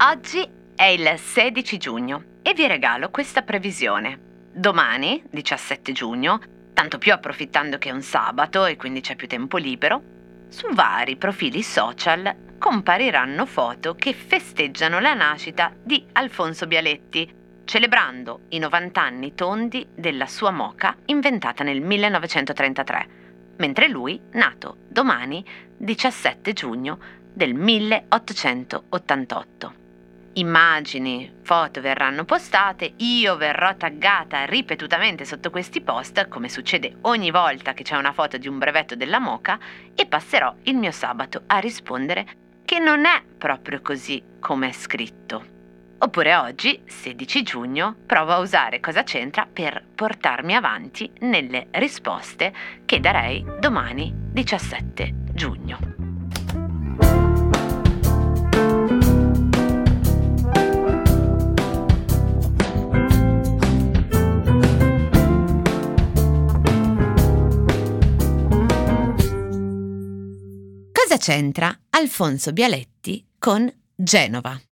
Oggi è il 16 giugno e vi regalo questa previsione. Domani, 17 giugno, tanto più approfittando che è un sabato e quindi c'è più tempo libero, su vari profili social compariranno foto che festeggiano la nascita di Alfonso Bialetti, celebrando i 90 anni tondi della sua moca inventata nel 1933, mentre lui, nato domani, 17 giugno del 1888 immagini, foto verranno postate, io verrò taggata ripetutamente sotto questi post, come succede ogni volta che c'è una foto di un brevetto della Moca, e passerò il mio sabato a rispondere che non è proprio così come è scritto. Oppure oggi, 16 giugno, provo a usare cosa c'entra per portarmi avanti nelle risposte che darei domani, 17 giugno. Cosa c'entra Alfonso Bialetti con Genova?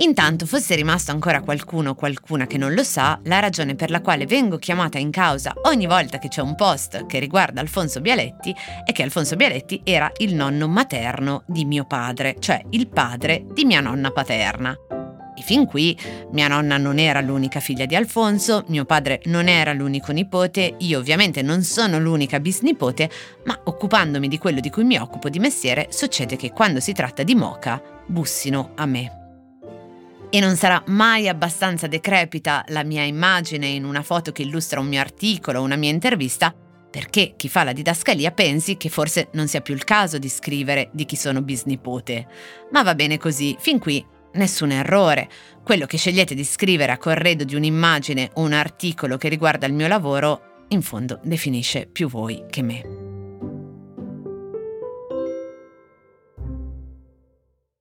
Intanto fosse rimasto ancora qualcuno o qualcuna che non lo sa, la ragione per la quale vengo chiamata in causa ogni volta che c'è un post che riguarda Alfonso Bialetti è che Alfonso Bialetti era il nonno materno di mio padre, cioè il padre di mia nonna paterna. E fin qui mia nonna non era l'unica figlia di Alfonso, mio padre non era l'unico nipote, io ovviamente non sono l'unica bisnipote, ma occupandomi di quello di cui mi occupo di mestiere, succede che quando si tratta di moca, bussino a me. E non sarà mai abbastanza decrepita la mia immagine in una foto che illustra un mio articolo o una mia intervista perché chi fa la didascalia pensi che forse non sia più il caso di scrivere di chi sono bisnipote. Ma va bene così, fin qui Nessun errore. Quello che scegliete di scrivere a corredo di un'immagine o un articolo che riguarda il mio lavoro, in fondo definisce più voi che me.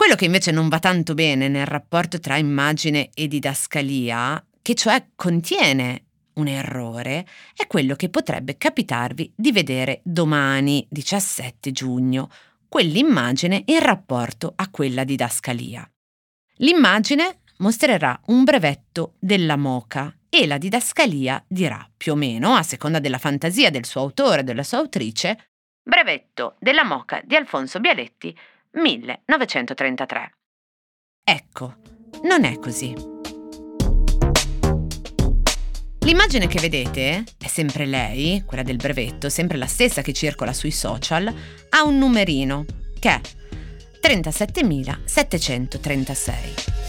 Quello che invece non va tanto bene nel rapporto tra immagine e didascalia, che cioè contiene un errore, è quello che potrebbe capitarvi di vedere domani, 17 giugno, quell'immagine in rapporto a quella didascalia. L'immagine mostrerà un brevetto della moca e la didascalia dirà più o meno, a seconda della fantasia del suo autore e della sua autrice, brevetto della moca di Alfonso Bialetti 1933. Ecco, non è così. L'immagine che vedete è sempre lei, quella del brevetto, sempre la stessa che circola sui social, ha un numerino che è 37.736.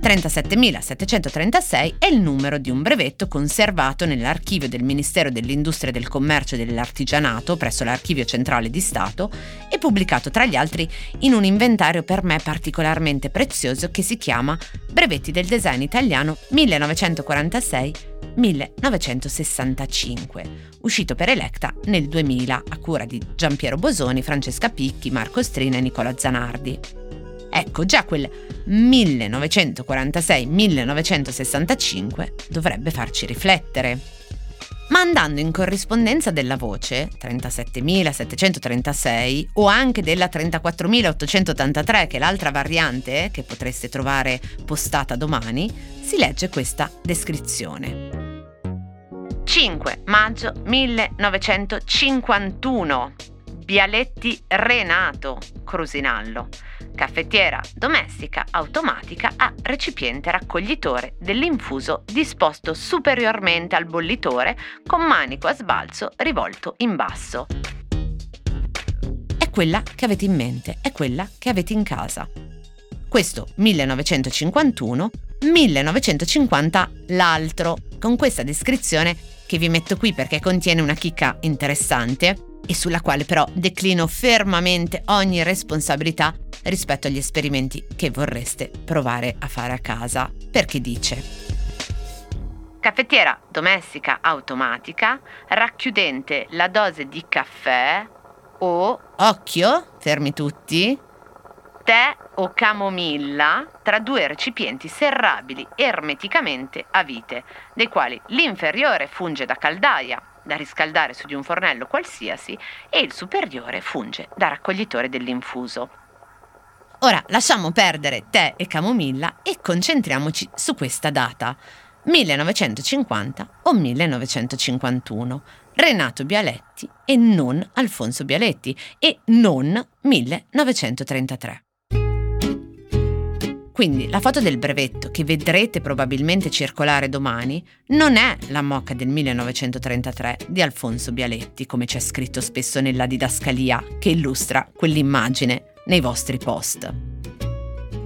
37.736 è il numero di un brevetto conservato nell'archivio del Ministero dell'Industria del Commercio e dell'Artigianato presso l'Archivio Centrale di Stato e pubblicato tra gli altri in un inventario per me particolarmente prezioso che si chiama Brevetti del Design Italiano 1946-1965, uscito per Electa nel 2000 a cura di Giampiero Bosoni, Francesca Picchi, Marco Strina e Nicola Zanardi. Ecco, già quel 1946-1965 dovrebbe farci riflettere. Ma andando in corrispondenza della voce 37.736 o anche della 34.883, che è l'altra variante che potreste trovare postata domani, si legge questa descrizione. 5 maggio 1951 Bialetti Renato Crusinallo caffettiera domestica automatica a recipiente raccoglitore dell'infuso disposto superiormente al bollitore con manico a sbalzo rivolto in basso. È quella che avete in mente, è quella che avete in casa. Questo 1951, 1950 l'altro, con questa descrizione che vi metto qui perché contiene una chicca interessante e sulla quale però declino fermamente ogni responsabilità rispetto agli esperimenti che vorreste provare a fare a casa, perché dice? Caffettiera domestica automatica racchiudente la dose di caffè o, occhio, fermi tutti, tè o camomilla tra due recipienti serrabili ermeticamente a vite, dei quali l'inferiore funge da caldaia da riscaldare su di un fornello qualsiasi e il superiore funge da raccoglitore dell'infuso. Ora lasciamo perdere tè e camomilla e concentriamoci su questa data. 1950 o 1951. Renato Bialetti e non Alfonso Bialetti e non 1933. Quindi la foto del brevetto che vedrete probabilmente circolare domani non è la moca del 1933 di Alfonso Bialetti, come c'è scritto spesso nella didascalia che illustra quell'immagine nei vostri post.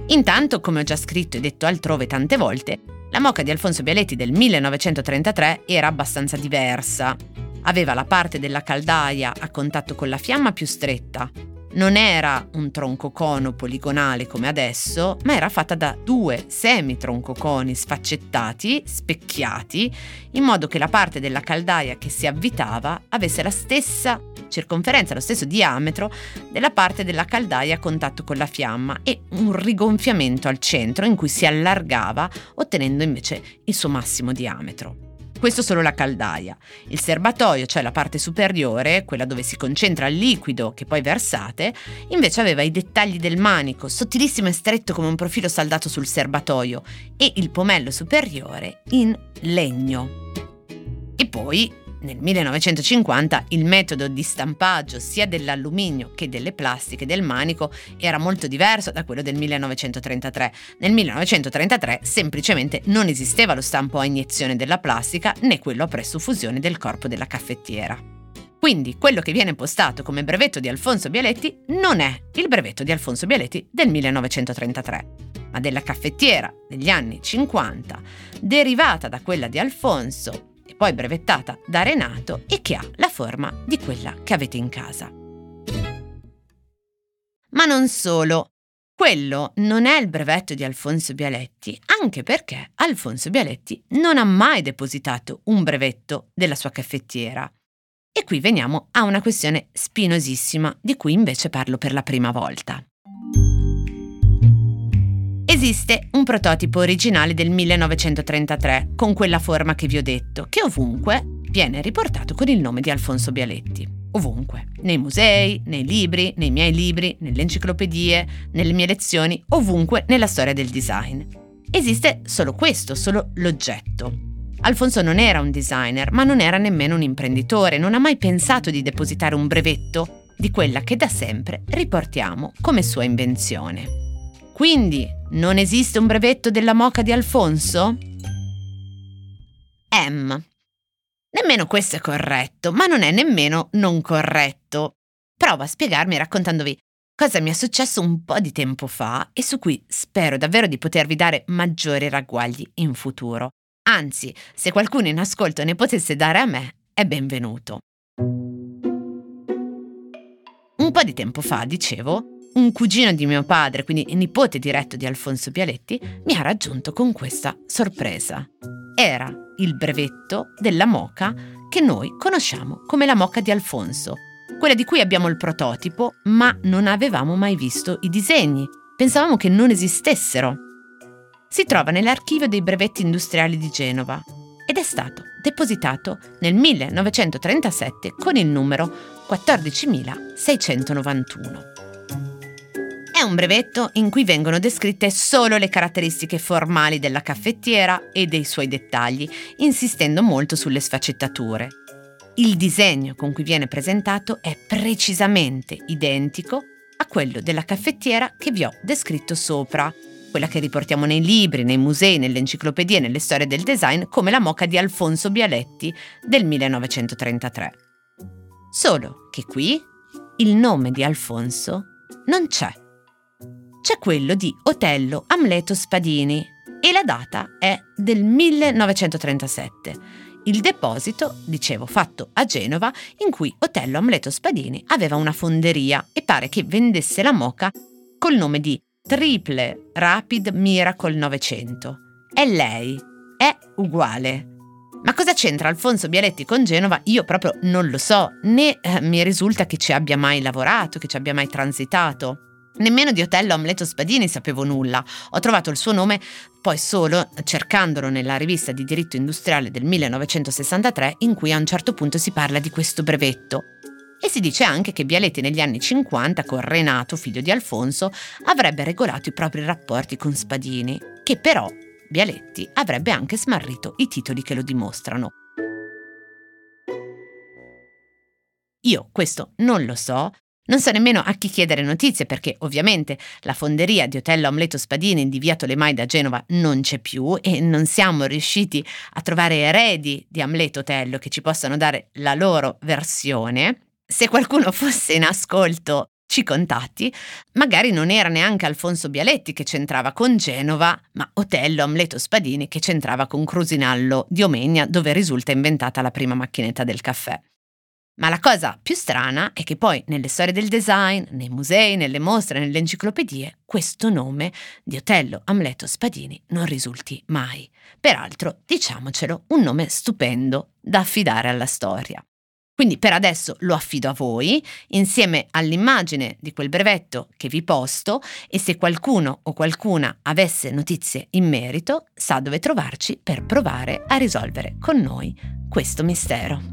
Intanto, come ho già scritto e detto altrove tante volte, la moca di Alfonso Bialetti del 1933 era abbastanza diversa. Aveva la parte della caldaia a contatto con la fiamma più stretta, non era un troncocono poligonale come adesso, ma era fatta da due semi-troncoconi sfaccettati, specchiati, in modo che la parte della caldaia che si avvitava avesse la stessa circonferenza, lo stesso diametro della parte della caldaia a contatto con la fiamma e un rigonfiamento al centro in cui si allargava ottenendo invece il suo massimo diametro. Questo solo la caldaia. Il serbatoio, cioè la parte superiore, quella dove si concentra il liquido che poi versate, invece aveva i dettagli del manico, sottilissimo e stretto come un profilo saldato sul serbatoio, e il pomello superiore in legno. E poi nel 1950 il metodo di stampaggio sia dell'alluminio che delle plastiche del manico era molto diverso da quello del 1933. Nel 1933 semplicemente non esisteva lo stampo a iniezione della plastica né quello a pressufusione del corpo della caffettiera. Quindi quello che viene postato come brevetto di Alfonso Bialetti non è il brevetto di Alfonso Bialetti del 1933, ma della caffettiera degli anni 50, derivata da quella di Alfonso poi brevettata da Renato e che ha la forma di quella che avete in casa. Ma non solo. Quello non è il brevetto di Alfonso Bialetti, anche perché Alfonso Bialetti non ha mai depositato un brevetto della sua caffettiera. E qui veniamo a una questione spinosissima di cui invece parlo per la prima volta. Esiste un prototipo originale del 1933 con quella forma che vi ho detto, che ovunque viene riportato con il nome di Alfonso Bialetti. Ovunque, nei musei, nei libri, nei miei libri, nelle enciclopedie, nelle mie lezioni, ovunque nella storia del design. Esiste solo questo, solo l'oggetto. Alfonso non era un designer, ma non era nemmeno un imprenditore, non ha mai pensato di depositare un brevetto di quella che da sempre riportiamo come sua invenzione. Quindi non esiste un brevetto della moca di Alfonso? M. Nemmeno questo è corretto, ma non è nemmeno non corretto. Provo a spiegarmi raccontandovi cosa mi è successo un po' di tempo fa e su cui spero davvero di potervi dare maggiori ragguagli in futuro. Anzi, se qualcuno in ascolto ne potesse dare a me, è benvenuto. Un po' di tempo fa, dicevo, un cugino di mio padre, quindi nipote diretto di Alfonso Bialetti, mi ha raggiunto con questa sorpresa. Era il brevetto della moca che noi conosciamo come la moca di Alfonso, quella di cui abbiamo il prototipo, ma non avevamo mai visto i disegni. Pensavamo che non esistessero. Si trova nell'archivio dei brevetti industriali di Genova ed è stato depositato nel 1937 con il numero 14691 un brevetto in cui vengono descritte solo le caratteristiche formali della caffettiera e dei suoi dettagli, insistendo molto sulle sfaccettature. Il disegno con cui viene presentato è precisamente identico a quello della caffettiera che vi ho descritto sopra, quella che riportiamo nei libri, nei musei, nelle enciclopedie, nelle storie del design come la moca di Alfonso Bialetti del 1933. Solo che qui il nome di Alfonso non c'è c'è quello di Otello Amleto Spadini e la data è del 1937. Il deposito, dicevo, fatto a Genova, in cui Otello Amleto Spadini aveva una fonderia e pare che vendesse la moca col nome di Triple Rapid Miracle 900. È lei, è uguale. Ma cosa c'entra Alfonso Bialetti con Genova? Io proprio non lo so, né eh, mi risulta che ci abbia mai lavorato, che ci abbia mai transitato. Nemmeno di Otello Amleto Spadini sapevo nulla. Ho trovato il suo nome poi solo cercandolo nella rivista di diritto industriale del 1963 in cui a un certo punto si parla di questo brevetto. E si dice anche che Bialetti negli anni 50 con Renato, figlio di Alfonso, avrebbe regolato i propri rapporti con Spadini, che però Bialetti avrebbe anche smarrito i titoli che lo dimostrano. Io questo non lo so, non so nemmeno a chi chiedere notizie perché ovviamente la fonderia di Otello Amleto Spadini di via Tolemai da Genova non c'è più e non siamo riusciti a trovare eredi di Amleto Otello che ci possano dare la loro versione. Se qualcuno fosse in ascolto ci contatti, magari non era neanche Alfonso Bialetti che c'entrava con Genova, ma Otello Amleto Spadini che c'entrava con Crusinallo di Omegna dove risulta inventata la prima macchinetta del caffè. Ma la cosa più strana è che poi nelle storie del design, nei musei, nelle mostre, nelle enciclopedie, questo nome di Otello Amleto Spadini non risulti mai. Peraltro, diciamocelo, un nome stupendo da affidare alla storia. Quindi per adesso lo affido a voi, insieme all'immagine di quel brevetto che vi posto e se qualcuno o qualcuna avesse notizie in merito, sa dove trovarci per provare a risolvere con noi questo mistero.